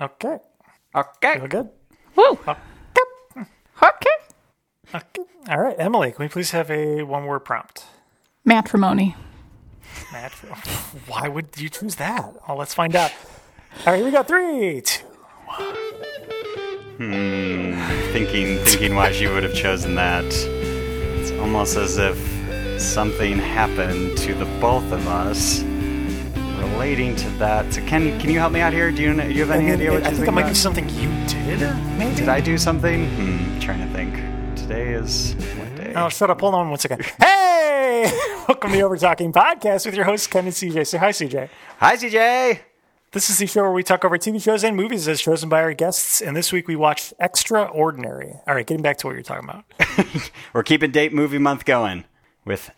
Okay. Okay. Feel good? Woo. Oh. Okay. Okay. All right, Emily, can we please have a one word prompt? Matrimony. Matt, why would you choose that? Well, let's find out. All right, here we go. Three, two. Hmm, thinking, thinking why she would have chosen that. It's almost as if something happened to the both of us relating to that. So can can you help me out here? Do you, do you have any I, idea what I you're think it might be something you did. Maybe. Did I do something? Hmm, trying to think. Today is what day? Oh, shut up. Hold on one second. Hey! Welcome to the Over Talking Podcast with your hosts, Ken and CJ. Say hi, CJ. Hi, CJ. This is the show where we talk over TV shows and movies as chosen by our guests. And this week we watched Extraordinary. All right, getting back to what you're talking about. We're keeping date movie month going with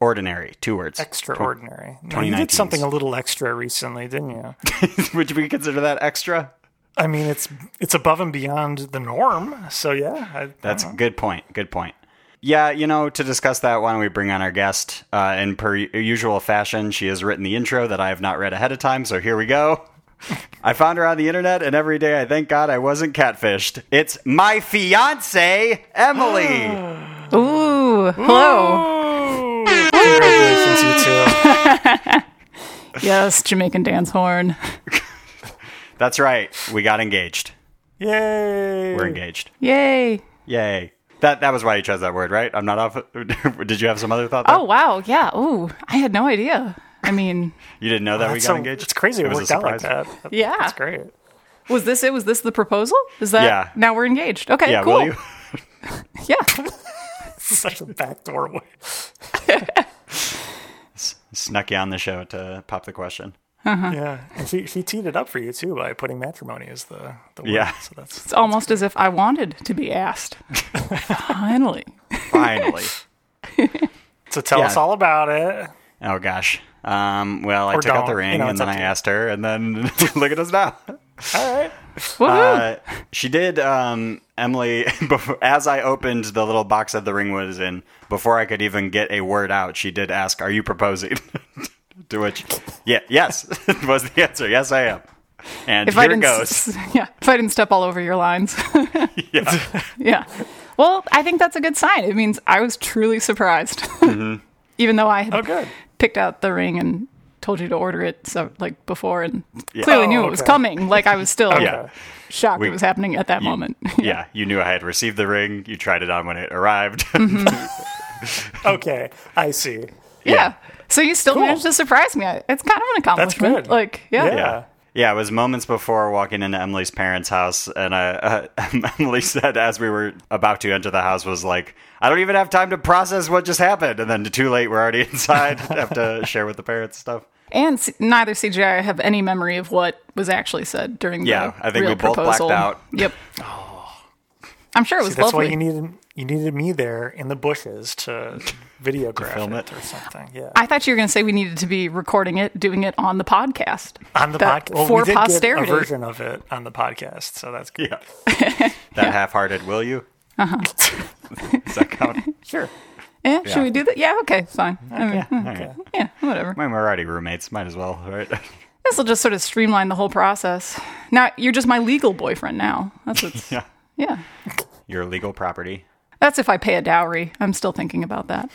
extraordinary. Two words. Extraordinary. Now, you did something a little extra recently, didn't you? Would we consider that extra? I mean, it's it's above and beyond the norm. So yeah, I, That's I a good point. Good point. Yeah, you know, to discuss that, why don't we bring on our guest? Uh, in per usual fashion, she has written the intro that I have not read ahead of time, so here we go. I found her on the internet, and every day I thank God I wasn't catfished. It's my fiance, Emily. Ooh. Hello. Ooh, congratulations, you two. Yes, Jamaican dance horn. That's right. We got engaged. Yay! We're engaged. Yay. Yay. That that was why you chose that word, right? I'm not off. Did you have some other thought? There? Oh wow. Yeah. Ooh. I had no idea. I mean, you didn't know that we got so- engaged. It's crazy. It, was a worked out like surprise. that. That- Yeah. that's great. was this it? Was this the proposal? Is that Yeah. now we're engaged? Okay. Yeah. cool. Will you? Yeah. This is such a backdoor way. Snuck you on the show to pop the question. Yeah, and she she teed it up for you too by putting matrimony as the, the word. Yeah. So that's It's almost as if I wanted to be asked. Finally. Finally. so tell Yeah. us all about it. Oh gosh. Um, well, I Or took out the ring You know, and then I asked her, and then look at us now. All right. Uh, she did. Um, Emily, before, as I opened the little box that the ring was in, before I could even get a word out, she did ask, "Are you proposing?" to which, yeah, yes, was the answer. Yes, I am. And if I here it goes. yeah, if I didn't step all over your lines, Yeah. yeah. Well, I think that's a good sign. It means I was truly surprised, even though I had Oh, picked out the ring and told you to order it so like before and Yeah. clearly Oh, knew it was coming. Like I was still Yeah. shocked We- it was happening at that moment. yeah, you knew I had received the ring. You tried it on when it arrived. Mm-hmm. Okay, I see. yeah. So you still Cool. managed to surprise me. It's kind of an accomplishment. That's good. Like, yeah. Yeah. Yeah. Yeah, it was moments before walking into Emily's parents' house, and uh, uh, Emily said, as we were about to enter the house, was like, "I don't even have time to process what just happened." And then too late, we're already inside. have to share with the parents stuff. And C- neither CJ or I have any memory of what was actually said during Yeah, the I think real we both blacked proposal. out. Yep. I'm sure it was See, that's lovely. why you needed you needed me there in the bushes to videograph film it it. or something. Yeah, I thought you were going to say we needed to be recording it, doing it on the podcast. on the podcast. Well, for we did posterity. get a version of it on the podcast, so that's good. Yeah, that half-hearted. Will you? Uh-huh. Does that count? Sure. Yeah, should we do that? Yeah, okay, fine. I mean, All right. yeah, whatever. My mean, roommates. Might as well, right? This will just sort of streamline the whole process. Now you're just my legal boyfriend. Now that's what's, yeah, yeah. your legal property. That's if I pay a dowry. I'm still thinking about that.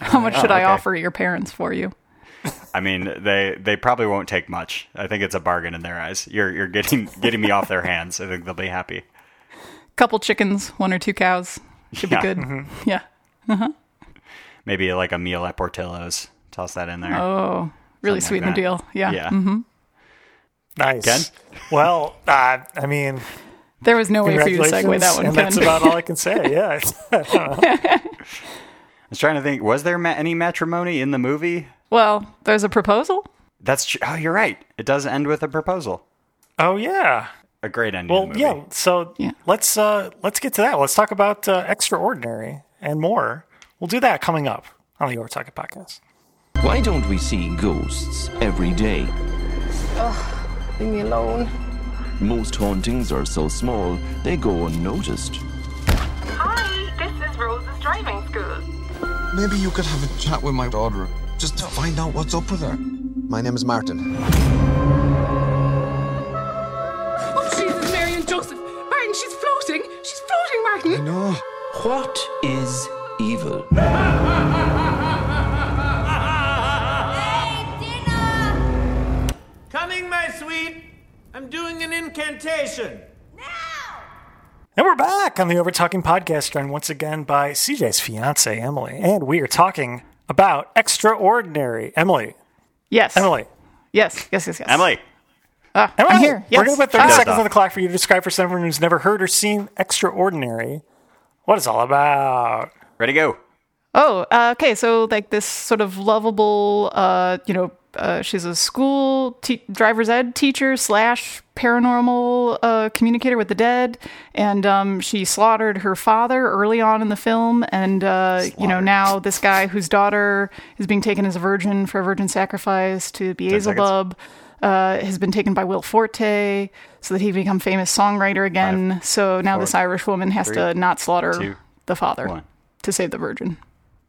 How much should I okay. offer your parents for you? I mean, they they probably won't take much. I think it's a bargain in their eyes. You're you're getting getting me off their hands. I think they'll be happy. Couple chickens, one or two cows should be Yeah. good. Yeah. Maybe like a meal at Portillo's. Toss that in there. Oh, really Something sweeten like the deal. Yeah. Yeah. hmm Nice. Ken? Well, uh, I mean, There was no way for you to congratulations, segue that one, and Ken. that's about all I can say. Yeah. I was trying to think. Was there ma- any matrimony in the movie? well, there's a proposal. That's tr- oh, you're right. It does end with a proposal. oh yeah. A great ending. Well, the movie. yeah. So Yeah. let's uh, let's get to that. Let's talk about uh, extraordinary and more. We'll do that coming up on the Your Talking podcast. Why don't we see ghosts every day? Leave me alone. Most hauntings are so small, they go unnoticed. Hi, this is Rose's driving school. Maybe you could have a chat with my daughter, just to find out what's up with her. My name is Martin. Oh, Jesus, Mary and Joseph! Martin, she's floating! She's floating, Martin! I know. What is evil? An incantation. Now! And we're back on the Over Talking podcast, joined once again by CJ's fiance, Emily. And we are talking about Extraordinary. Emily. Yes. Emily. Yes. Yes. Yes. Yes. Emily, Ah, Emily. I'm here. Yes. We're going to put 30 Ah. seconds on the clock for you to describe for someone who's never heard or seen Extraordinary what it's all about. ready to go. Oh, uh, okay. So like this sort of lovable, uh, you know, uh, she's a school te- driver's ed teacher slash paranormal uh, communicator with the dead, and um, she slaughtered her father early on in the film, and uh, you know now this guy whose daughter is being taken as a virgin for a virgin sacrifice to Beelzebub. Uh, has been taken by Will Forte so that he become famous songwriter again. so now this Irish woman has three, to not slaughter two, the father one. to save the virgin.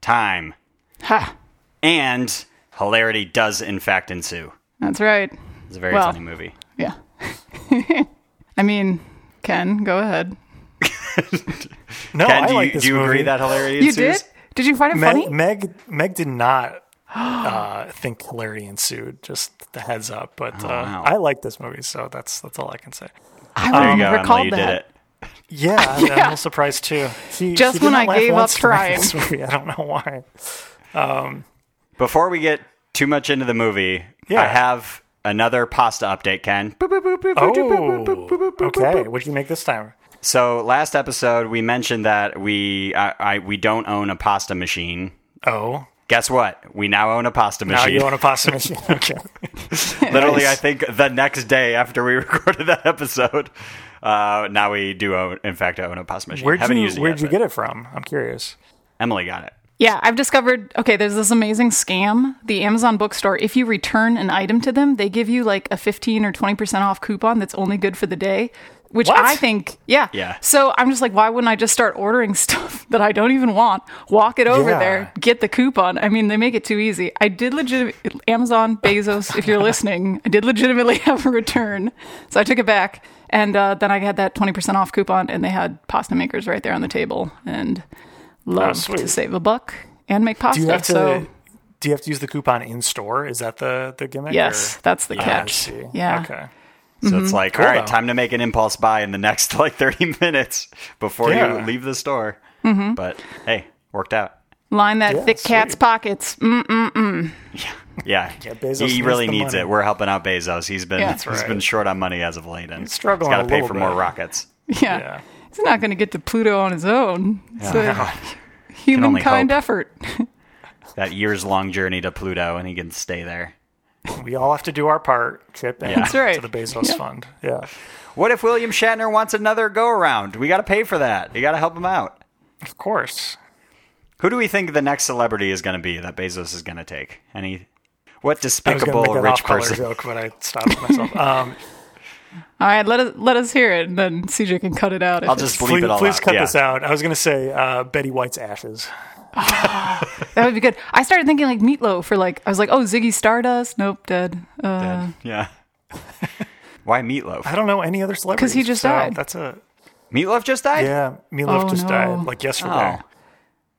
Time. Ha! And hilarity does, in fact, ensue. That's right. It's a very Well. funny movie. Yeah. I mean, Ken, go ahead. No, Ken, I do like you, this do you movie. agree that hilarity You ensues? did? Did you find it funny? Meg, Meg, Meg did not uh, think hilarity ensued. Just the heads up, but uh, Oh, wow. I like this movie, so that's that's all I can say. I There you wouldn't go, have Emily. recalled You that. did it. Yeah, I'm, I'm a little surprised too. She, Just she did when I gave up once trying. this movie. I don't know why. Before we get too much into the movie, yeah. I have another pasta update, Ken. Oh, okay. What did you make this time? So last episode we mentioned that we I, I, we don't own a pasta machine. Oh. Guess what? We now own a pasta machine. Now you own a pasta machine. Okay. Literally, nice. I think the next day after we recorded that episode, uh, now we do own. In fact, I own a pasta machine. Where'd Haven't you, used it Where'd yet, you get it from? I'm curious. Emily got it. Yeah, I've discovered okay, there's this amazing scam. The Amazon bookstore, if you return an item to them, they give you like a 15 or 20% off coupon that's only good for the day, which What? I think, yeah. Yeah. So I'm just like, why wouldn't I just start ordering stuff that I don't even want? Walk it over Yeah. there, get the coupon. I mean, they make it too easy. I did legit Amazon, Bezos, if you're listening, I did legitimately have a return. So I took it back. And uh, then I had that 20% off coupon, and they had pasta makers right there on the table. And love sweet. to save a buck and make pasta. Do you have to? so do you have to use the coupon in store? Is that the the gimmick? yes, or- that's the Ah, catch. see. Yeah. Okay. So it's like, Cool, all right, though. time to make an impulse buy in the next like 30 minutes before Yeah. you leave the store. Mm-hmm. But hey, worked out. Line that Yeah, thick cat's pockets. Mm-mm-mm. Yeah, Bezos he needs really needs money. it. We're helping out Bezos. He's been Yeah. he's That's right. been short on money as of late, and he's struggling got to a pay little for more bit. rockets. yeah. Yeah. He's not going to get to Pluto on his own. It's only a humankind effort. That years long journey to Pluto, and he can stay there. We all have to do our part. Chip in That's right. to the Bezos Yeah. fund. Yeah. What if William Shatner wants another go around? We got to pay for that. You got to help him out. Of course. Who do we think the next celebrity is going to be that Bezos is going to take? Any? What I was despicable make that rich off-color person? joke, but I stopped myself. Um, All right, let us let us hear it, and then CJ can cut it out. I'll just bleep please it all please out. cut yeah. this out. I was going to say uh, Betty White's ashes. that would be good. I started thinking like Meatloaf for like I was like, oh Ziggy Stardust, nope, dead. Uh, Yeah. Why meatloaf? I don't know any other celebrities. 'Cause he just so died. That's a Meatloaf just died. yeah. Meatloaf Oh, just no. died like yesterday. Oh,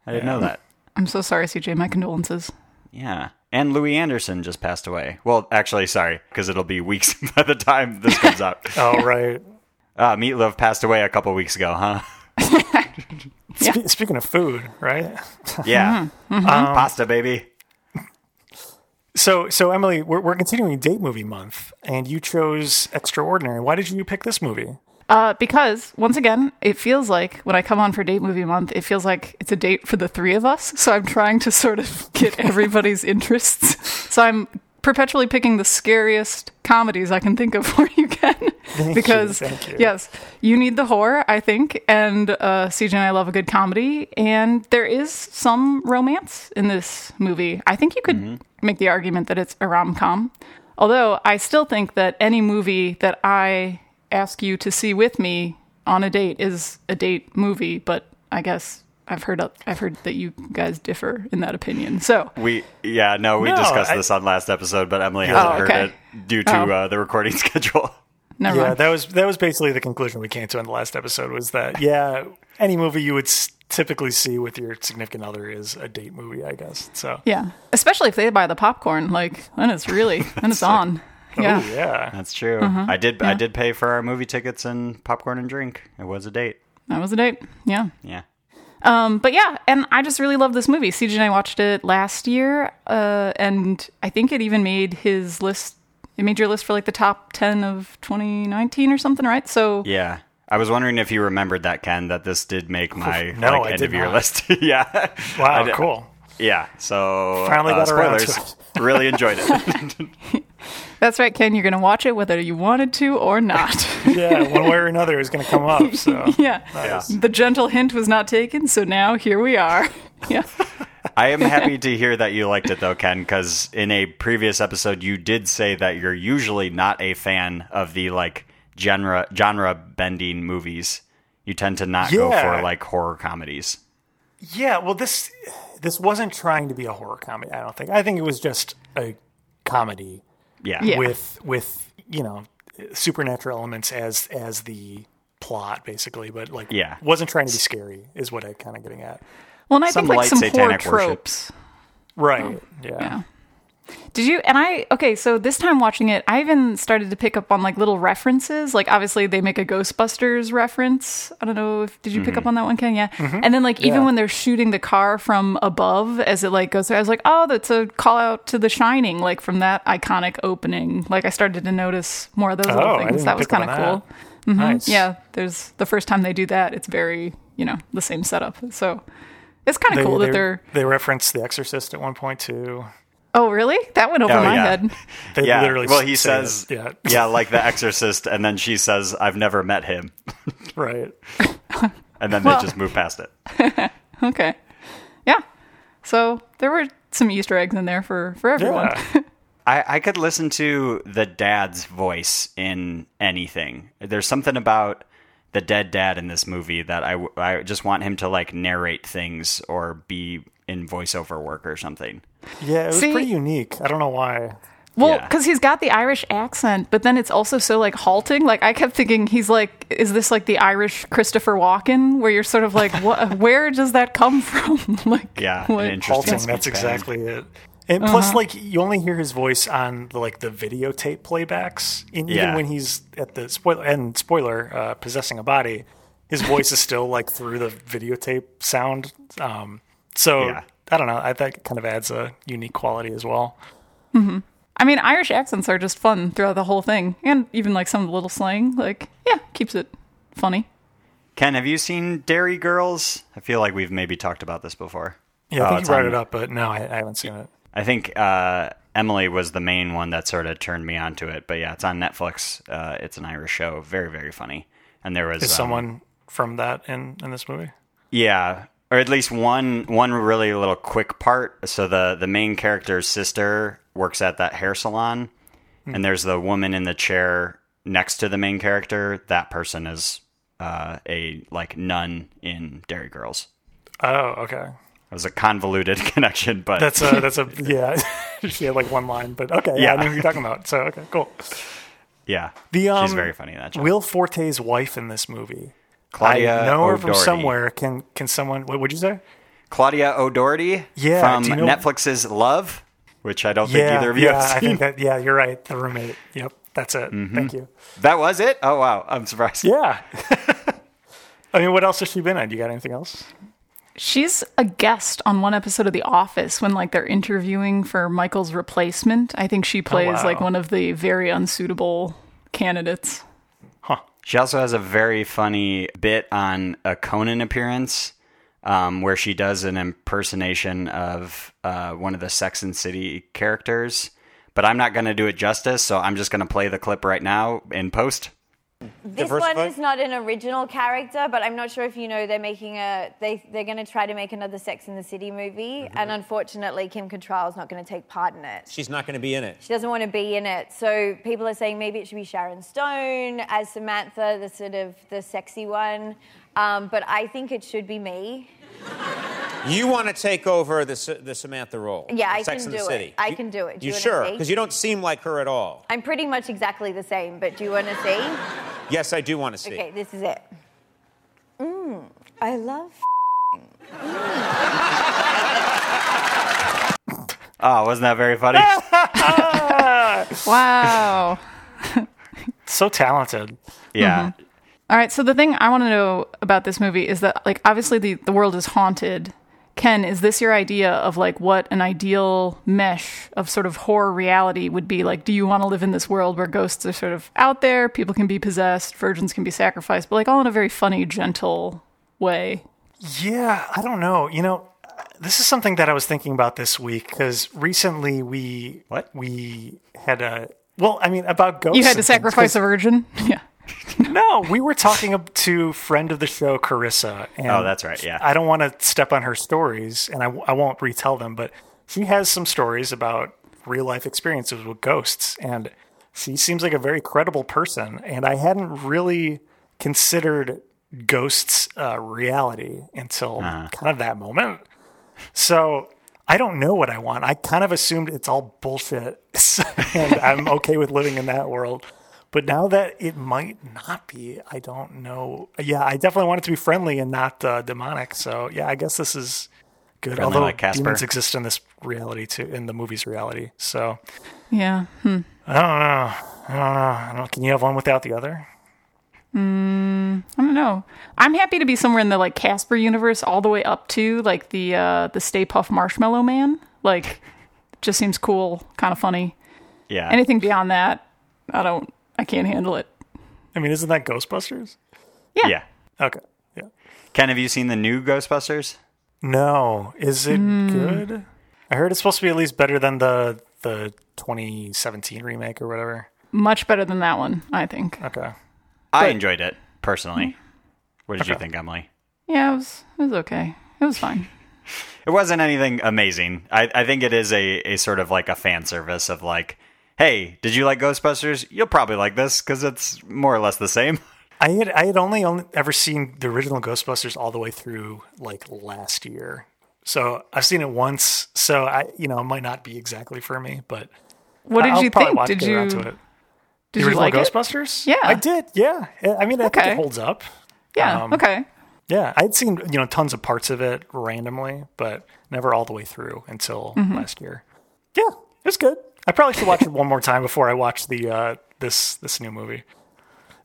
I didn't know that. I'm so sorry, CJ. My condolences. Yeah. And Louie Anderson just passed away. Well, actually, sorry, because it'll be weeks by the time this comes out. Oh right. Uh, Meatloaf passed away a couple weeks ago, huh? Spe- speaking of food, right? Yeah. Mm-hmm. Pasta, baby. So, so Emily, we're, we're continuing date movie month, and you chose Extraordinary. Why did you pick this movie? Uh, because once again, it feels like when I come on for date movie month, it feels like it's a date for the three of us. So I'm trying to sort of get everybody's interests. So I'm perpetually picking the scariest comedies I can think of for you, Ken. you, because thank you. yes, you need the horror, I think, and uh, CJ and I love a good comedy, and there is some romance in this movie. I think you could make the argument that it's a rom com. Although I still think that any movie that I ask you to see with me on a date is a date movie, but I guess I've heard I've heard that you guys differ in that opinion. So We yeah no we No, discussed I- this on last episode, but Emily hasn't Oh, heard okay. it due to Oh. uh, the recording schedule. Never yeah, mind. that was that was basically the conclusion we came to in the last episode. Was that yeah, any movie you would typically see with your significant other is a date movie, I guess. So yeah, especially if they buy the popcorn, like then it's really then it's on. Yeah. Ooh, yeah, That's true. Mm-hmm. I did. I did pay for our movie tickets and popcorn and drink. It was a date. That was a date. Yeah. Yeah. Um, but yeah, and I just really love this movie. CJ and I watched it last year, uh, and I think it even made his list. It made your list for like the top ten of 2019 or something, right? So Yeah. I was wondering if you remembered that, Ken, that this did make my No, like, end of year not. list. yeah. Wow, cool. Yeah. So Finally uh, got around to spoilers. really enjoyed it. that's right, Ken. You're gonna watch it whether you wanted to or not. Yeah, one way or another is going to come up. So yeah. yeah. The gentle hint was not taken, so now here we are. Yeah. I am happy to hear that you liked it though, Ken, because in a previous episode you did say that you're usually not a fan of the like genre genre bending movies. You tend to not go for like horror comedies. yeah, well this this wasn't trying to be a horror comedy. I don't think. I think it was just a comedy Yeah. Yeah. with with you know supernatural elements as as the plot basically, but like Yeah. wasn't trying to be scary is what I kind of getting at. Well, and I Some think like some horror satanic worship. tropes. Right. Oh, yeah. Yeah. Did you and I okay, so this time watching it, I even started to pick up on like little references. Like obviously they make a Ghostbusters reference. I don't know if did you pick up mm-hmm. on that one, Ken? Yeah. Mm-hmm. And then like even Yeah. when they're shooting the car from above as it like goes through, I was like, oh, that's a call out to the shining, like from that iconic opening. Like I started to notice more of those Oh, little things. That was kind of cool. that. Nice. Yeah, there's the first time they do that, it's very, you know, the same setup. So it's kind of cool they, that they're they reference The Exorcist at one point too. Oh, really? That went over Oh, my yeah. head. They Yeah. literally well, he say says, it. yeah, yeah, like The Exorcist, and then she says, "I've never met him," right. and then Well- they just move past it. Okay. Yeah. So there were some Easter eggs in there for for everyone. Yeah. I, I could listen to the dad's voice in anything. There's something about the dead dad in this movie that I, I just want him to like narrate things or be in voiceover work or something. Yeah, it was See- pretty unique. I don't know why. Well, Yeah. because he's got the Irish accent, but then it's also so like halting. Like I kept thinking he's like, is this like the Irish Christopher Walken, where you're sort of like, what? Where does that come from? like, Yeah, what? an interesting Halting. That's speech exactly it. And Uh-huh. plus, like you only hear his voice on the, like the videotape playbacks, and even when he's at the spoiler and spoiler uh, possessing a body, his voice is still like through the videotape sound. Um, so Yeah. I don't know. I think it kind of adds a unique quality as well. I mean, Irish accents are just fun throughout the whole thing, and even like some of the little slang. Like, yeah, keeps it funny. Ken, have you seen Derry Girls? I feel like we've maybe talked about this before. Yeah, I think it's you brought on- it up, but no, I, I haven't seen it. I think uh, Emily was the main one that sort of turned me onto it. But yeah, it's on Netflix. Uh, it's an Irish show, very very funny. And there was Is um, someone from that in in this movie? Yeah, or at least one one really little quick part. So the the main character's sister works at that hair salon, and there's the woman in the chair next to the main character. That person is uh, a like nun in Derry Girls. Oh, okay. It was a convoluted connection, but That's a that's a yeah. she had like one line, but okay, yeah, Yeah. I know who you're talking about. So okay, cool. yeah, The um, she's very funny in that show. Will Forte's wife in this movie. Claudia I know her from somewhere. Can can someone? What would you say? Claudia O'Doherty Yeah, from you know- Netflix's Love, which I don't think either of you yeah. have I think that. Yeah, you're right. The roommate. Yep, that's it. Mm-hmm. Thank you. that was it. Oh wow, I'm surprised. Yeah. I mean, what else has she been in? Do you got anything else? She's a guest on one episode of The Office when like they're interviewing for Michael's replacement. I think she plays wow. like one of the very unsuitable candidates. She also has a very funny bit on a Conan appearance um, where she does an impersonation of uh, one of the Sex and City characters. But I'm not going to do it justice, so I'm just going to play the clip right now in post. This one is not an original character, but I'm not sure if you know they're making a they they're going to try to make another Sex in the City movie, and unfortunately Kim Cattrall is not going to take part in it. She's not going to be in it. She doesn't want to be in it, so people are saying maybe it should be Sharon Stone as Samantha, the sort of the sexy one, um, but I think it should be me. You want to take over the, the Samantha role? Yeah, I Sex can do it. City. I can do it. Do you you sure? Because you don't seem like her at all. I'm pretty much exactly the same, but do you want to see? Yes, I do want to see. Okay, this is it. Mmm, I love. Oh, wasn't that very funny? Wow. So talented. yeah. Mm-hmm. All right, so the thing I want to know about this movie is that, like, obviously the, the world is haunted. Ken, is this your idea of, like, what an ideal mesh of sort of horror reality would be? Like, do you want to live in this world where ghosts are sort of out there, people can be possessed, virgins can be sacrificed, but, like, all in a very funny, gentle way? Yeah, I don't know. You know, this is something that I was thinking about this week because recently we What? we had a well, I mean about ghosts. You had and to things, sacrifice 'cause- a virgin? Yeah. No, we were talking to friend of the show, Carissa. And Oh, that's right, yeah. I don't want to step on her stories, and I, I won't retell them, but she has some stories about real life experiences with ghosts, and she seems like a very credible person. And I hadn't really considered ghosts uh, reality until Uh-huh. kind of that moment. So I don't know what I want. I kind of assumed it's all bullshit, and I'm okay with living in that world. But now that it might not be, I don't know. Yeah, I definitely want it to be friendly and not uh, demonic. So yeah, I guess this is good. Friendly Although like demons exist in this reality too, in the movie's reality. So Yeah. Hmm. I don't know. I don't know. I don't. Can you have one without the other? I don't know. I'm happy to be somewhere in the like Casper universe, all the way up to like the uh the Stay Puft Marshmallow Man. Like, just seems cool, kind of funny. Yeah. Anything beyond that, I don't. I can't handle it. I mean, isn't that Ghostbusters? Yeah. yeah. Okay. Yeah. Ken, have you seen the new Ghostbusters? No. Is it Hmm. good? I heard it's supposed to be at least better than the the 2017 remake or whatever. Much better than that one, I think. Okay. I But- enjoyed it personally. What did you think, Emily? Yeah, it was. It was okay. It was fine. It wasn't anything amazing. I, I think it is a, a sort of like a fan service of like, hey, did you like Ghostbusters? You'll probably like this because it's more or less the same. I had I had only, only ever seen the original Ghostbusters all the way through like last year. So I've seen it once. So I you know it might not be exactly for me, but What did I'll you think? watch- Did you to it. did the you original like it? Ghostbusters? Yeah. I did. Yeah, I mean I think Okay. it holds up. Yeah. Um, okay. Yeah, I'd seen you know tons of parts of it randomly, but never all the way through until Mm-hmm. last year. Yeah, it was good. I probably should watch it one more time before I watch the uh, this this new movie.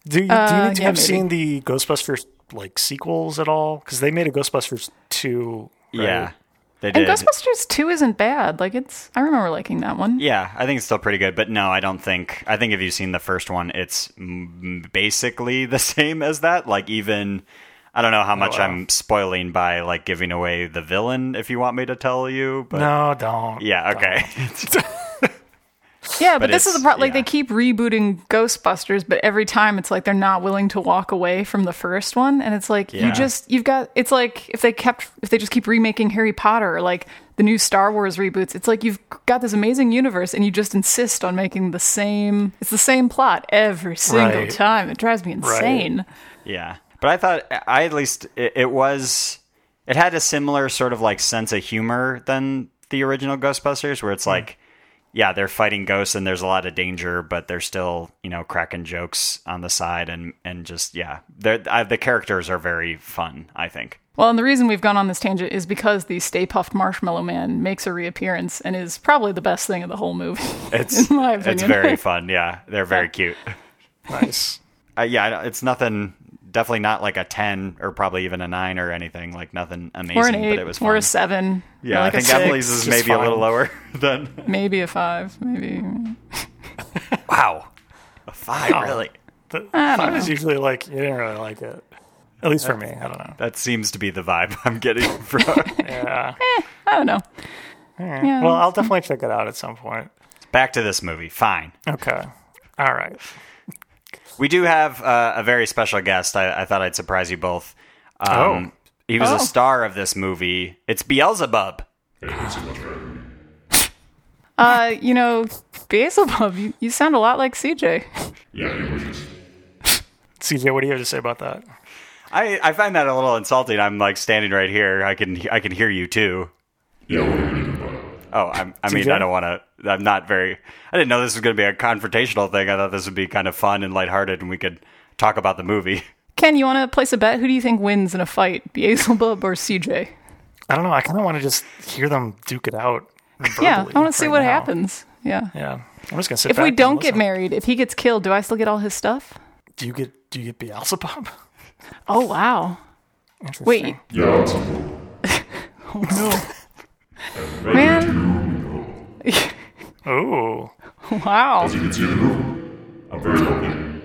Do you, do you Uh, need to yeah, have maybe. seen the Ghostbusters like sequels at all? Because they made a Ghostbusters two. right? Yeah, they did. And. Ghostbusters Two isn't bad. Like it's. I remember liking that one. Yeah, I think it's still pretty good, but no, I don't think. I think if you've seen the first one, it's basically the same as that. Like even, I don't know how much wow. I'm spoiling by like giving away the villain. If you want me to tell you, but No, don't. yeah, okay. Yeah, but, But this is the part. Like yeah. they keep rebooting Ghostbusters, but every time it's like they're not willing to walk away from the first one, and it's like Yeah. you just you've got. It's like if they kept if they just keep remaking Harry Potter or like the new Star Wars reboots. It's like you've got this amazing universe, and you just insist on making the same. It's the same plot every single Right. time. It drives me insane. Yeah, but I thought I at least it, it was it had a similar sort of like sense of humor than the original Ghostbusters, where it's hmm. like, yeah, they're fighting ghosts and there's a lot of danger, but they're still you know cracking jokes on the side and and just yeah, they're, I, the characters are very fun. I think. Well, and the reason we've gone on this tangent is because the Stay Puft Marshmallow Man makes a reappearance and is probably the best thing of the whole movie. It's in my it's very fun. Yeah, they're very cute. Nice. Uh, yeah, it's nothing. Definitely not like a ten or probably even a nine or anything. Like nothing amazing, or an eight, but it was fun. or a seven, yeah, or like I a think six, Emily's is just maybe a little lower than. maybe a five, maybe. Wow, a five Oh. really. The five is usually like you didn't really like it. At least for me, I don't know. That seems to be the vibe I'm getting from. Yeah. I don't know. Yeah. Well, I'll definitely check it out at some point. Back to this movie. Fine. Okay. All right. We do have uh, a very special guest. I, I thought I'd surprise you both. Um, Oh. He was Oh. a star of this movie. It's Beelzebub. Uh, you know, Beelzebub, you, you sound a lot like CJ. Yeah. CJ, what do you have to say about that? I, I find that a little insulting. I'm like standing right here. I can I can hear you too. Yeah, Oh, I'm, I mean, I don't want to. I'm not very. I didn't know this was going to be a confrontational thing. I thought this would be kind of fun and lighthearted, and we could talk about the movie. Ken, you want to place a bet? Who do you think wins in a fight, Beelzebub or CJ? I don't know. I kind of want to just hear them duke it out. yeah, I want to see right what now. happens. Yeah. Yeah, I'm just gonna sit. If back we don't get married, if he gets killed, do I still get all his stuff? do you get do you get Beelzebub? Oh wow. Interesting. Wait, Yeah, I'm single. Man. Oh, Wow. As you can see in the movie, I'm very lucky.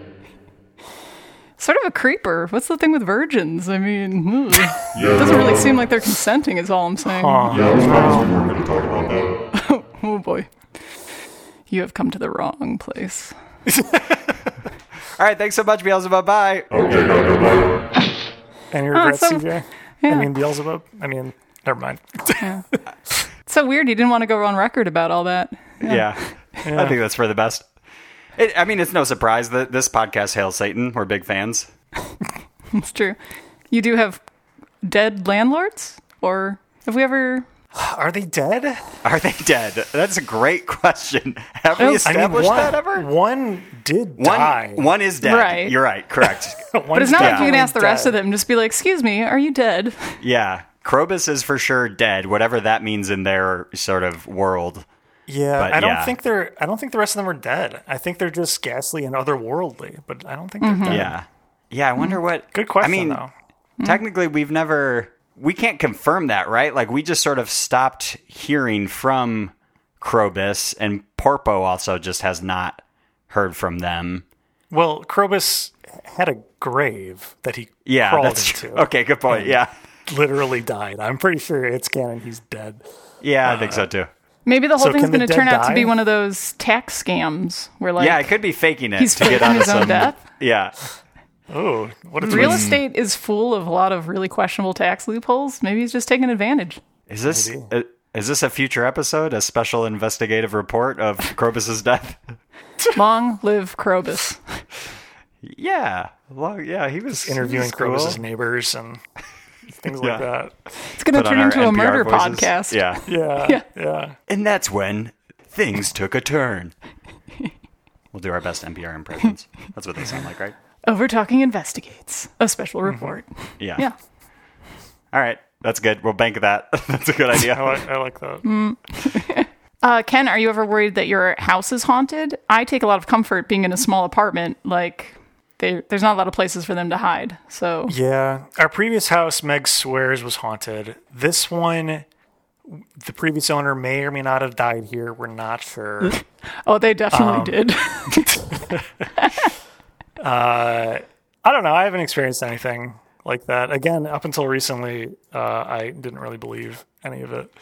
Sort of a creeper. What's the thing with virgins? I mean, ugh. Yeah, doesn't really uh, seem like they're consenting. Is all I'm saying. Yeah, I was promised we weren't going to talk about that. Oh boy. You have come to the wrong place. All right, thanks so much, Beelzebub. Bye. Okay, now goodbye. any regrets, so- CJ? I mean Beelzebub. I mean, never mind. It's so weird. He didn't want to go on record about all that. Yeah, I think that's for the best. It, I mean, it's no surprise that this podcast hails Satan. We're big fans. It's true. You do have dead landlords, or have we ever? Are they dead? Are they dead? That's a great question. Have we Oh, I mean, established one, that ever? one did One, die. one is dead. Right. You're right. Correct. But it's not like you can ask the rest of dead. them. Just be like, "Excuse me, are you dead?" yeah. Krobus is for sure dead, whatever that means in their sort of world. Yeah, But I don't yeah. think they're. I don't think the rest of them are dead. I think they're just ghastly and otherworldly. But I don't think they're mm-hmm. dead. Yeah. Yeah, I mm-hmm. wonder what. Good question, I mean, though. Mm-hmm. technically, we've never. We can't confirm that, right? Like, we just sort of stopped hearing from Krobus, and Porpo also just has not heard from them. Well, Krobus had a grave that he Yeah, crawled that's into. true. Okay, good point. Yeah. Literally died. I'm pretty sure it's canon. He's dead. Yeah, I think so too. Maybe the whole So thing's can the going to dead turn out to die? be one of those tax scams where, like, yeah, it could be faking it he's to get faking out of his own some. death. Yeah. Oh, what a real twist. estate is full of a lot of really questionable tax loopholes. Maybe he's just taking advantage. Is this uh, is this a future episode? A special investigative report of Krobus's death? Long live Krobus. yeah. Well, yeah, he was interviewing he was cool. Krobus's neighbors and things Yeah. like that. It's going to turn into a NPR murder voices. podcast. Yeah. Yeah, Yeah. yeah. And that's when things took a turn. We'll do our best NPR impressions. That's what they sound like, right? Over Talking Investigates, a special Mm-hmm. report. Yeah. Yeah. All right. That's good. We'll bank that. that's a good I idea. like, I like that. Uh, Ken, are you ever worried that your house is haunted? I take a lot of comfort being in a small apartment. Like, they, there's not a lot of places for them to hide. So, Yeah, our previous house, Meg swears, was haunted. This one, the previous owner may or may not have died here. We're not sure. oh, they definitely Um, did. I don't know. I haven't experienced anything like that. Again, up until recently, uh, I didn't really believe any of it.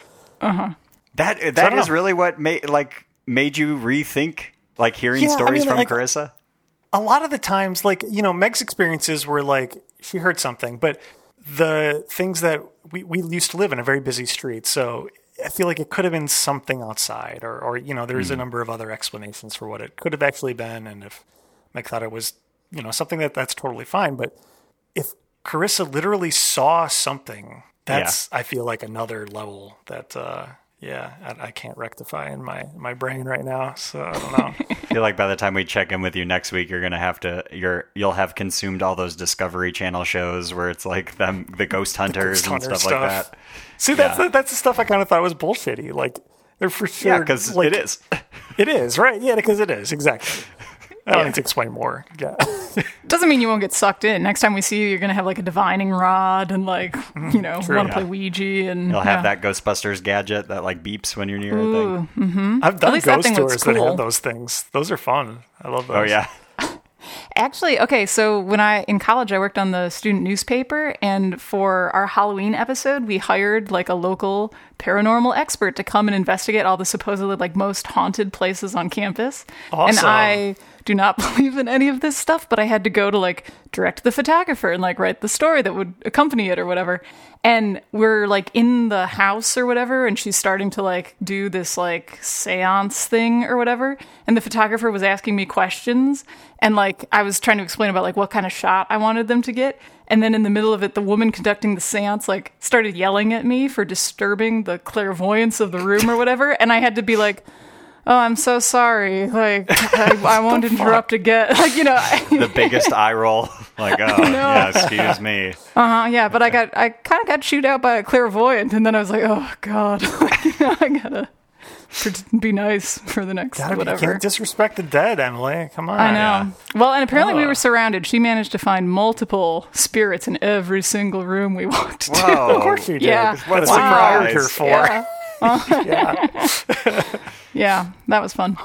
That that don't is know. really what made like made you rethink like hearing Yeah, I stories mean, from like- Carissa. A lot of the times, like, you know, Meg's experiences were like she heard something, but the things that we, we used to live in a very busy street. So I feel like it could have been something outside, or, or you know, there's a number of other explanations for what it could have actually been. And if Meg thought it was, you know, something that that's totally fine. But if Carissa literally saw something, that's, I feel like another level that, uh, yeah, I, I can't rectify in my, my brain right now. So I don't know. I feel like by the time we check in with you next week, you're gonna have to you're you'll have consumed all those Discovery Channel shows where it's like them the ghost hunters Ghost and hunter stuff, like that. See, that's Yeah. the, that's the stuff I kind of thought was bullshitty. Like, they're for sure. Yeah, because like, it is. It is right. Yeah, because it is exactly. I don't need to explain more. Yeah, Doesn't mean you won't get sucked in. Next time we see you, you're going to have like a divining rod and like, mm-hmm. you know, True. want to Yeah. play Ouija and. You'll have yeah. that Ghostbusters gadget that like beeps when you're near a thing. Mm-hmm. I've done least that ghost thing looks that cool. have those things. Those are fun. I love oh, those. Oh yeah. Actually, okay, so when I in college I worked on the student newspaper and for our Halloween episode we hired like a local paranormal expert to come and investigate all the supposedly like most haunted places on campus. And I do not believe in any of this stuff, but I had to go to like direct the photographer and like write the story that would accompany it or whatever. And we're like in the house or whatever, and she's starting to like do this like seance thing or whatever. And the photographer was asking me questions, and like I was trying to explain about like what kind of shot I wanted them to get. And then in the middle of it, the woman conducting the seance like started yelling at me for disturbing the clairvoyance of the room or whatever. And I had to be like, "Oh, I'm so sorry. Like, I, I won't interrupt again." Like, you know. The biggest eye roll. Like, oh, yeah, excuse me. Uh huh. Yeah, but I got I kind of got chewed out by a clairvoyant, and then I was like, "Oh God, you know, I gotta." Pret- Be nice for the next Gotta be- whatever. can't disrespect the dead, Emily. Come on. I know. Well, and apparently we Oh. were surrounded. She managed to find multiple spirits in every single room we walked to. Of course you did. Yeah. What That's a what you hired hired her her for. Yeah. yeah. Yeah, that was fun.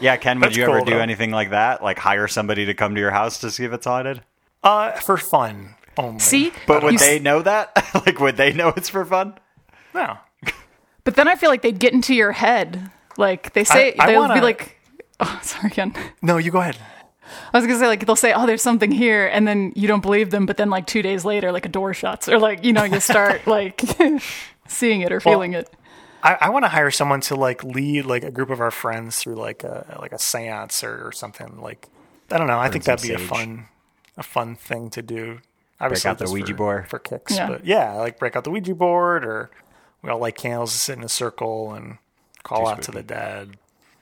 Yeah, Ken, would That's you ever cool, do though. anything like that? Like hire somebody to come to your house to see if it's haunted? Uh, for fun only. See, But would You s- they know that? like, would they know it's for fun? No. But then I feel like they'd get into your head. Like they say, I they'll wanna- be like, "Oh, sorry, Ken." No, you go ahead. I was gonna say like they'll say, "Oh, there's something here," and then you don't believe them. But then like two days later, like a door shuts, or like you know you start like seeing it or feeling it. I, I want to hire someone to like lead like a group of our friends through like a like a séance or, or something. Like I don't know. I think that'd be a fun a fun thing to do. Obviously out the Ouija for, board. for kicks, Yeah. but yeah, like break out the Ouija board, or we all light candles and sit in a circle and call Too out to the dead.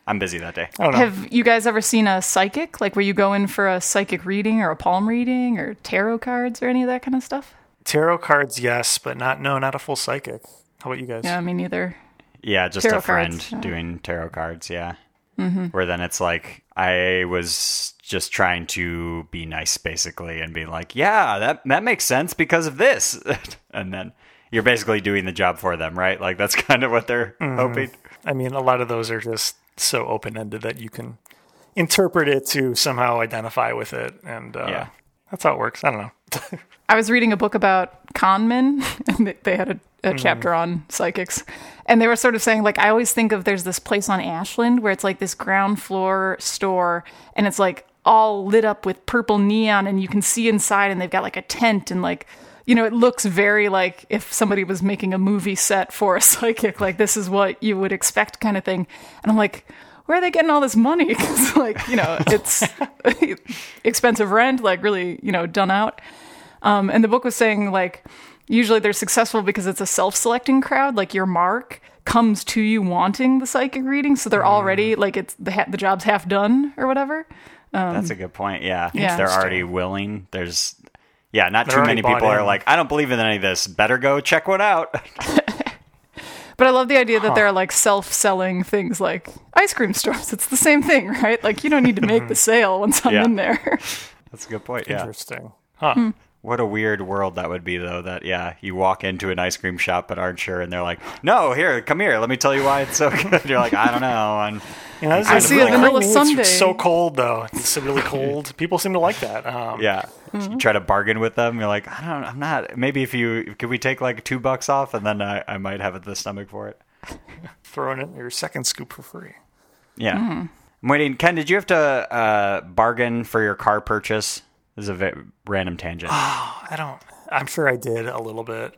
I'm busy that day. I don't know. Have you guys ever seen a psychic? Like where you go in for a psychic reading or a palm reading or tarot cards or any of that kind of stuff? Tarot cards, yes, but not no, not a full psychic. How about you guys? Yeah, me neither. Yeah, just Tarot a friend cards, yeah. doing tarot cards. Yeah. Mm-hmm. Where then it's like I was just trying to be nice, basically, and be like, "Yeah, that that makes sense because of this," and then you're basically doing the job for them, right? Like that's kind of what they're hoping. I mean, a lot of those are just so open ended that you can interpret it to somehow identify with it, and uh, Yeah. that's how it works. I don't know. I was reading a book about con men, and they- they had a, a chapter on psychics. And they were sort of saying, like, I always think of there's this place on Ashland where it's like this ground floor store, and it's like all lit up with purple neon, and you can see inside, and they've got like a tent, and like, you know, it looks very like if somebody was making a movie set for a psychic, like, this is what you would expect, kind of thing. And I'm like, where are they getting all this money? Because, like, you know, it's expensive rent, like, really, you know, done out. Um, and the book was saying like usually they're successful because it's a self-selecting crowd. Like your mark comes to you wanting the psychic reading, so they're already like it's the ha- the job's half done or whatever. That's a good point. Yeah, Yeah. they're already willing. There's yeah, not They're too many people bought are like, I don't believe in any of this. Better go check one out. But I love the idea that they're like self-selling things like ice cream stores. It's the same thing, right? Like you don't need to make the sale once I'm Yeah. in there. That's a good point. Yeah. Interesting. Huh. Hmm. What a weird world that would be, though. That yeah, you walk into an ice cream shop but aren't sure, and they're like, "No, here, come here. Let me tell you why it's so good." You're like, "I don't know." And You know, this I is see a really vanilla creamy. sundae. It's so cold though. It's really cold. People seem to like that. Um, yeah, Mm-hmm. you try to bargain with them. You're like, "I don't. I'm not. Maybe if you could we take like two bucks off, and then I, I might have the stomach for it." Throwing in your second scoop for free. Yeah. Mm-hmm. I'm waiting. Ken, did you have to uh, bargain for your car purchase? This is a ve- random tangent. I don't. I'm sure I did a little bit.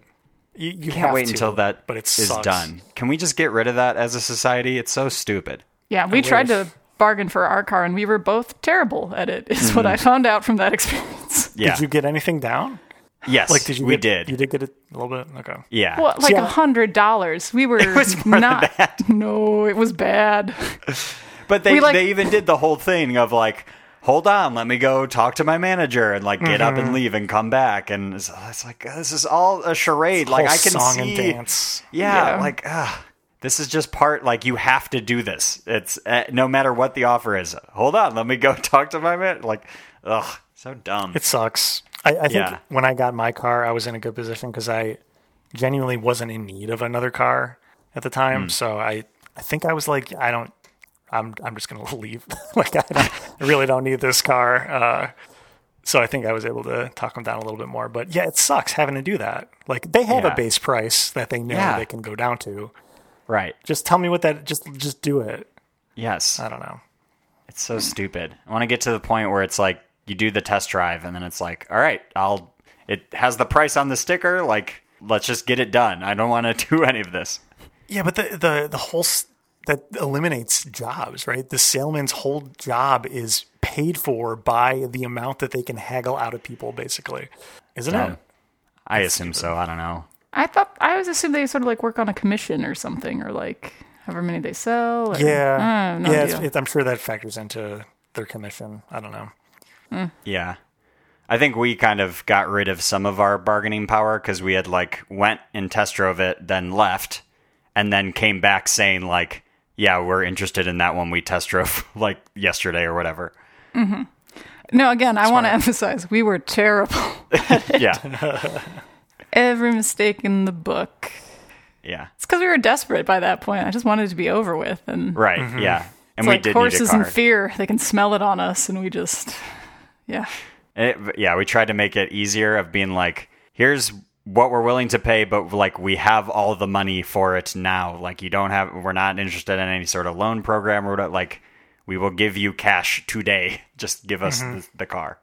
You, you can't have wait to, until that but it is sucks. done. Can we just get rid of that as a society? It's so stupid. Yeah, we tried wish. to bargain for our car, and we were both terrible at it. Is what mm-hmm. I found out from that experience. Yeah. Did you get anything down? yes. Like, did you? we get, did. You did get it a little bit. Okay. Yeah. What, like a a I- hundred dollars? We were It was more than not. that. No, it was bad. But they like, they even did the whole thing of like, hold on, let me go talk to my manager and like get up and Mm-hmm. leave and come back. And it's, it's like this is all a charade. like I can song see, and dance. Yeah, Yeah. like this is just part. Like you have to do this. It's uh, no matter what the offer is. Hold on, let me go talk to my man. Like, ugh, so dumb. It sucks. I, I think Yeah. when I got my car, I was in a good position because I genuinely wasn't in need of another car at the time. So I, I think I was like, I don't, I'm, I'm just gonna leave. like I, I really don't need this car. Uh, so I think I was able to talk them down a little bit more. But yeah, it sucks having to do that. Like they have Yeah. a base price that they know Yeah. they can go down to. right. Just tell me what that. Just, just do it. Yes. I don't know. It's so stupid. I want to get to the point where it's like you do the test drive and then it's like, all right, I'll. It has the price on the sticker. Like, let's just get it done. I don't want to do any of this. Yeah, but the the the whole that eliminates jobs, right? The salesman's whole job is paid for by the amount that they can haggle out of people, basically, isn't it? I assume so. I don't know. I thought I always assumed they sort of like work on a commission or something, or like however many they sell. Or, Yeah, Uh, no yeah. It's, idea. it, I'm sure that factors into their commission. I don't know. Yeah. I think we kind of got rid of some of our bargaining power because we had like went and test drove it, then left, and then came back saying like, "Yeah, we're interested in that one we test drove like yesterday or whatever." No, again, I want to emphasize we were terrible. Yeah, Every mistake in the book. yeah, It's because we were desperate by that point. I just wanted it to be over with, and right, Mm-hmm. yeah. And it's we like did horses in fear. They can smell it on us, and we just, yeah. It, yeah, we tried to make it easier of being like, here's what we're willing to pay, but like we have all the money for it now. Like you don't have, we're not interested in any sort of loan program or whatever. Like we will give you cash today. Just give us Mm-hmm. the, the car.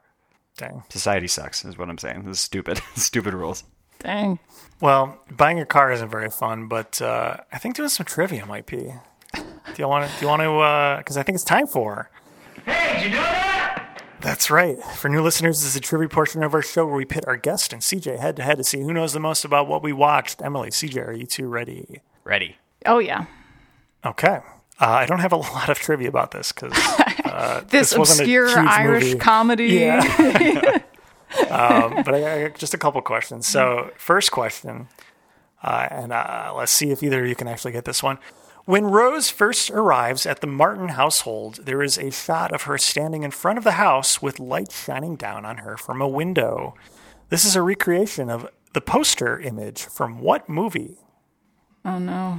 Dang. Society sucks, is what I'm saying. This is stupid. stupid rules. Dang. Well, buying a car isn't very fun, but uh, I think doing some trivia might be. Do you want to? Do you want to? Because I think it's time for. Hey, did you know that? That's right. For new listeners, this is a trivia portion of our show where we pit our guest and CJ head to head to see who knows the most about what we watched. Emily, CJ, are you two ready? Ready. Oh yeah. Okay. Uh, I don't have a lot of trivia about this because This, This wasn't a obscure huge Irish movie. comedy. Yeah. um, but I, I got just a couple questions. So, first question, uh, and uh, let's see if either of you can actually get this one. When Rose first arrives at the Martin household, there is a shot of her standing in front of the house with light shining down on her from a window. This is a recreation of the poster image from what movie? Oh no.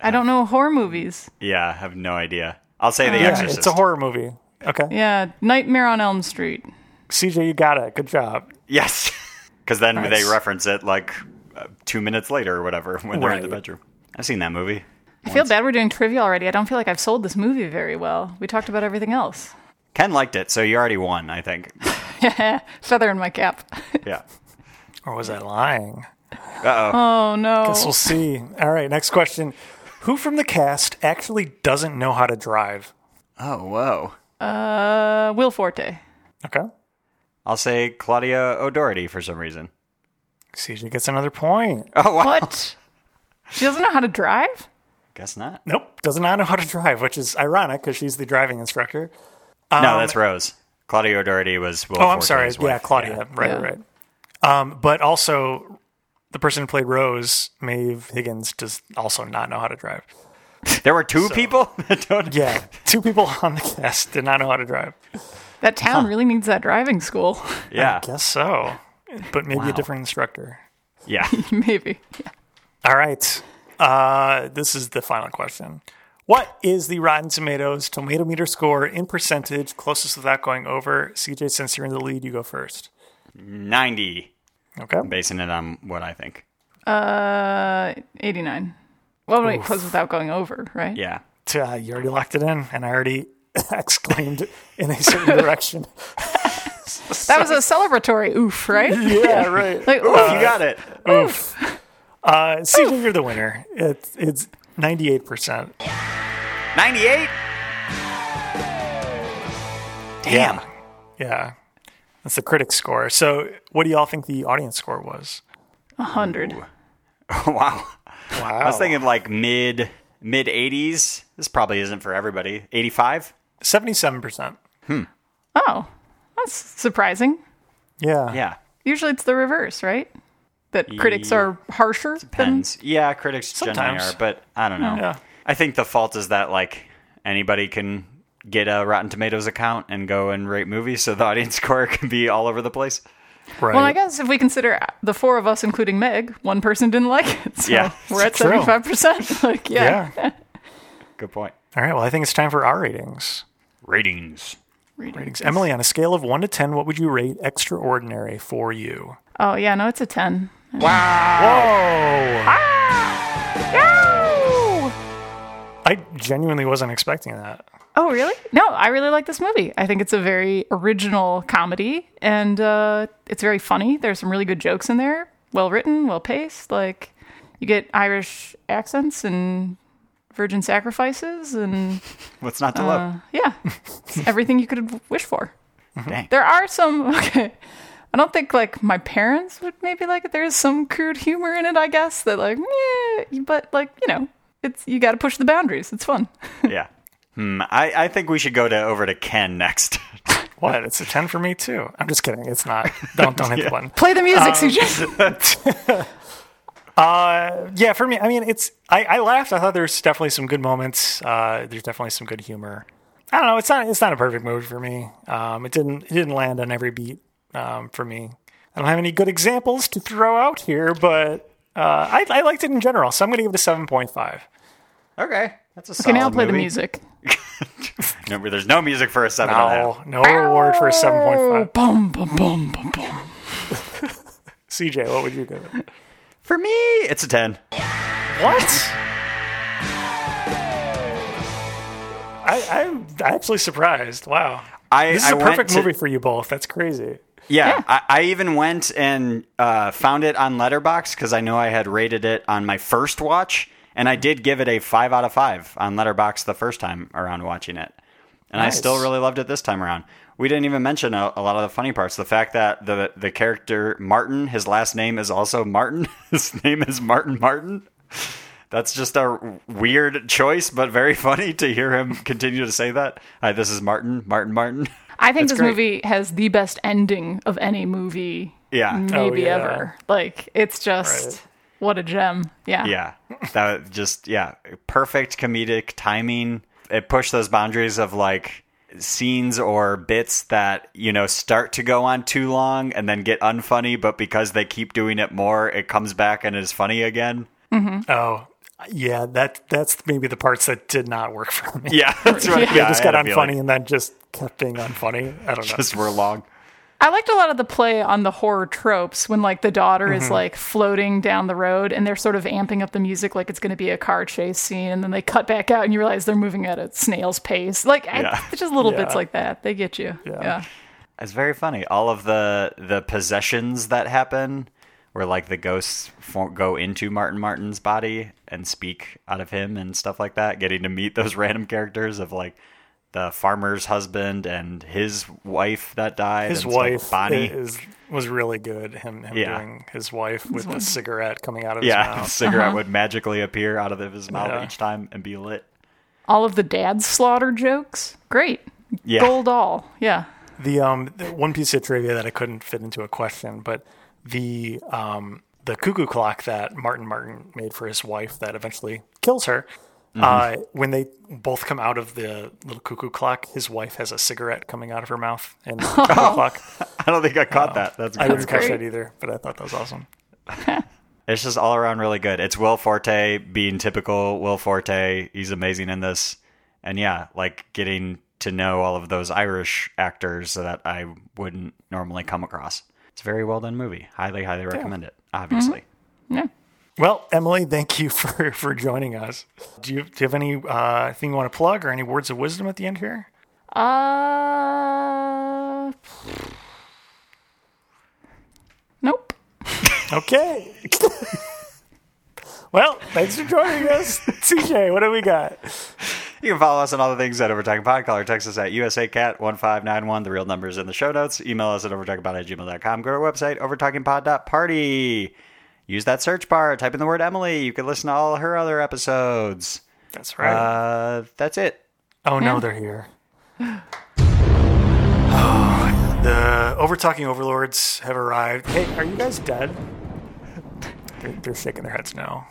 I don't know horror movies. Yeah, I have no idea. I'll say The Yeah, Exorcist. it's a horror movie. Okay. Yeah, Nightmare on Elm Street. CJ, you got it. Good job. Yes. Because then Nice. they reference it like uh, two minutes later or whatever when they're in the bedroom. I've seen that movie. I feel bad we're doing trivia already. I don't feel like I've sold this movie very well. We talked about everything else. Ken liked it, so you already won, I think. Feather in my cap. Yeah. Or was I lying? Oh no. Guess we'll see. All right, next question. Who from the cast actually doesn't know how to drive? Oh, whoa. Uh, Will Forte. Okay. I'll say Claudia O'Doherty for some reason. CJ gets another point. Oh, wow. What? she doesn't know how to drive? Guess not. Nope, does not know how to drive, which is ironic because she's the driving instructor. no, that's Rose. Claudia O'Doherty was Will Um, oh, I'm sorry. wife. Yeah, Claudia. Right, Yeah. right. Um, but also, the person who played Rose, Maeve Higgins, does also not know how to drive. There were two people that don't. Yeah, two people on the cast did not know how to drive. That town really needs that driving school. Yeah. I guess so, but maybe Wow. a different instructor. Yeah. Maybe. Yeah. All right. Uh, this is the final question. What is the Rotten Tomatoes tomato meter score in percentage closest without going over? CJ, since you're in the lead, you go first. 90. Okay. Basing it on what I think. Uh, 89. Well, wait, close without going over, right? Yeah. Uh, you already locked it in, and I already exclaimed in a certain direction. That was a celebratory oof, right? Yeah, right. Like, Oof, oof. you got it. Oof. Uh, CJ, you're the winner. It's it's 98%. 98? Damn. Yeah. Yeah. That's the critic score. So, what do y'all think the audience score was? A 100. wow. Wow. I was thinking like mid mid 80s. This probably isn't for everybody. 85? 77%. Hmm. Oh, that's surprising. Yeah. Yeah. Usually it's the reverse, right? That critics are harsher than. Depends. Yeah, critics generally Sometimes. are, but I don't know. Yeah. I think the fault is that like anybody can get a Rotten Tomatoes account and go and rate movies, so the audience score can be all over the place. Right. Well, I guess if we consider the four of us, including Meg, one person didn't like it. So Yeah, we're at 75%. Like, yeah. yeah. Good point. All right. Well, I think it's time for our ratings. Ratings. Ratings. Emily, on a scale of 1 to 10, what would you rate extraordinary for you? Oh, yeah, no, it's a 10. Whoa! No! I genuinely wasn't expecting that. Oh, really? No, I really like this movie. I think it's a very original comedy and uh, it's very funny. There's some really good jokes in there. Well written, well paced. Like, you get Irish accents and virgin sacrifices and What's not to uh, love? yeah, everything you could wish for. Dang. There are some okay. I don't think like my parents would maybe like it. There's some crude humor in it, I guess. That like, yeah, but like you know, it's you got to push the boundaries. It's fun. yeah. Hmm. I, I think we should go to over to Ken next. What? It's a ten for me too. I'm just kidding. It's not. Don't don't hit the button. Play the music, Um, CJ. Uh, yeah, for me, I mean, it's I, I laughed. I thought there's definitely some good moments. Uh, there's definitely some good humor. I don't know. It's not it's not a perfect movie for me. Um, it didn't it didn't land on every beat um, for me. I don't have any good examples to throw out here, but uh, I, I liked it in general. So I'm going to give it a seven point five. Okay, that's a Okay, now solid play the music. No, there's no music for a seven and a half. No, no reward for a seven point five. Boom, boom, boom, boom, boom. CJ, what would you give it? For me, it's a ten. What? I, I'm actually surprised. Wow. I This is I a perfect to- movie for you both. That's crazy. Yeah, I, I even went and uh, found it on Letterboxd because I know I had rated it on my first watch, and I did give it a five out of five on Letterboxd the first time around watching it, and I still really loved it this time around. We didn't even mention a, a lot of the funny parts. The fact that the the character Martin, his last name is also Martin. His name is Martin Martin. That's just a weird choice, but very funny to hear him continue to say that. Hi, this is Martin, Martin, Martin. I think That's this great. movie has the best ending of any movie, Yeah. maybe Oh, yeah. ever. Like it's just Right. what a gem. Yeah. yeah that just yeah perfect comedic timing it pushed those boundaries of like scenes or bits that you know start to go on too long and then get unfunny but because they keep doing it more it comes back and is funny again Mm-hmm. Oh, yeah. That that's maybe the parts that did not work for me. yeah that's right. They yeah, just I got unfunny feeling. and then just kept being unfunny. I don't know. just were long I liked a lot of the play on the horror tropes when like the daughter Mm-hmm. is like floating down the road and they're sort of amping up the music like it's going to be a car chase scene and then they cut back out and you realize they're moving at a snail's pace. Like Yeah. it's just little Yeah. bits like that. They get you. Yeah. It's very funny. All of the the possessions that happen, where like the ghosts for, go into Martin Martin's body and speak out of him and stuff like that. Getting to meet those random characters of like the farmer's husband and his wife that died. His and stuff. wife Bonnie. is was really good. Him, him Yeah. doing his wife with the cigarette coming out of his yeah, the mouth. cigarette would magically appear out of his mouth Yeah. each time and be lit. All of the dad slaughter jokes. Great. Yeah. Gold all. Yeah. The um the one piece of trivia that I couldn't fit into a question, but the um the cuckoo clock that Martin Martin made for his wife that eventually kills her. Mm-hmm. Uh, when they both come out of the little cuckoo clock, his wife has a cigarette coming out of her mouth and cuckoo clock. I don't think I caught that. That's I didn't catch that either, but I thought that was awesome. It's just all around really good. It's Will Forte being typical Will Forte. He's amazing in this. And yeah, like getting to know all of those Irish actors that I wouldn't normally come across. It's a very well done movie. Highly, highly recommend it, obviously. Yeah. Well, Emily, thank you for for joining us. Do you do you have any uh, thing you want to plug or any words of wisdom at the end here? Uh. Nope. Okay. well, thanks for joining us, CJ. What do we got? You can follow us on all the things at Overtalking Pod. Call or text us at USACat1591. The real number is in the show notes. Email us at overtalkingpod at gmail.com. Go to our website, overtalkingpod.party. Use that search bar. Type in the word Emily. You can listen to all her other episodes. That's right. Uh, that's it. oh no, they're here. Oh, the Overtalking overlords have arrived. Hey, are you guys dead? They're, they're shaking their heads no.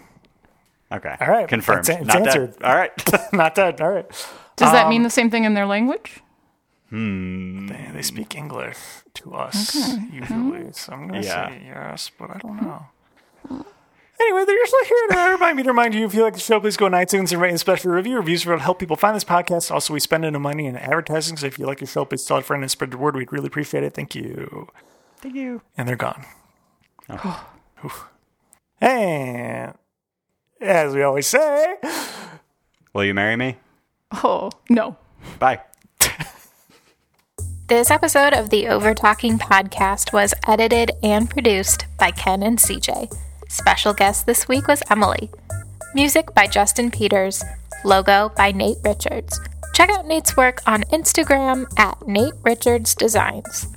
Okay. All right. Confirmed. It's, it's Not dead. answered. All right. Not dead. All right. Does that Um, mean the same thing in their language? Hmm. They, they speak English to us usually, hmm. so I'm gonna Yeah. say yes, but I don't hmm. know. Anyway, they're usually here to remind me to remind you if you like the show, please go on iTunes and rate and special review. Reviews will help people find this podcast. Also, we spend no money in advertising, so if you like the show, please tell a friend and spread the word. We'd really appreciate it. Thank you. Thank you. And they're gone. Oh. Oof. and as we always say, Will you marry me? Oh, no. Bye. This episode of the Over Talking podcast was edited and produced by Ken and CJ. Special guest this week was Emily. Music by Justin Peters. Logo by Nate Richards. Check out Nate's work on Instagram at Nate Richards Designs.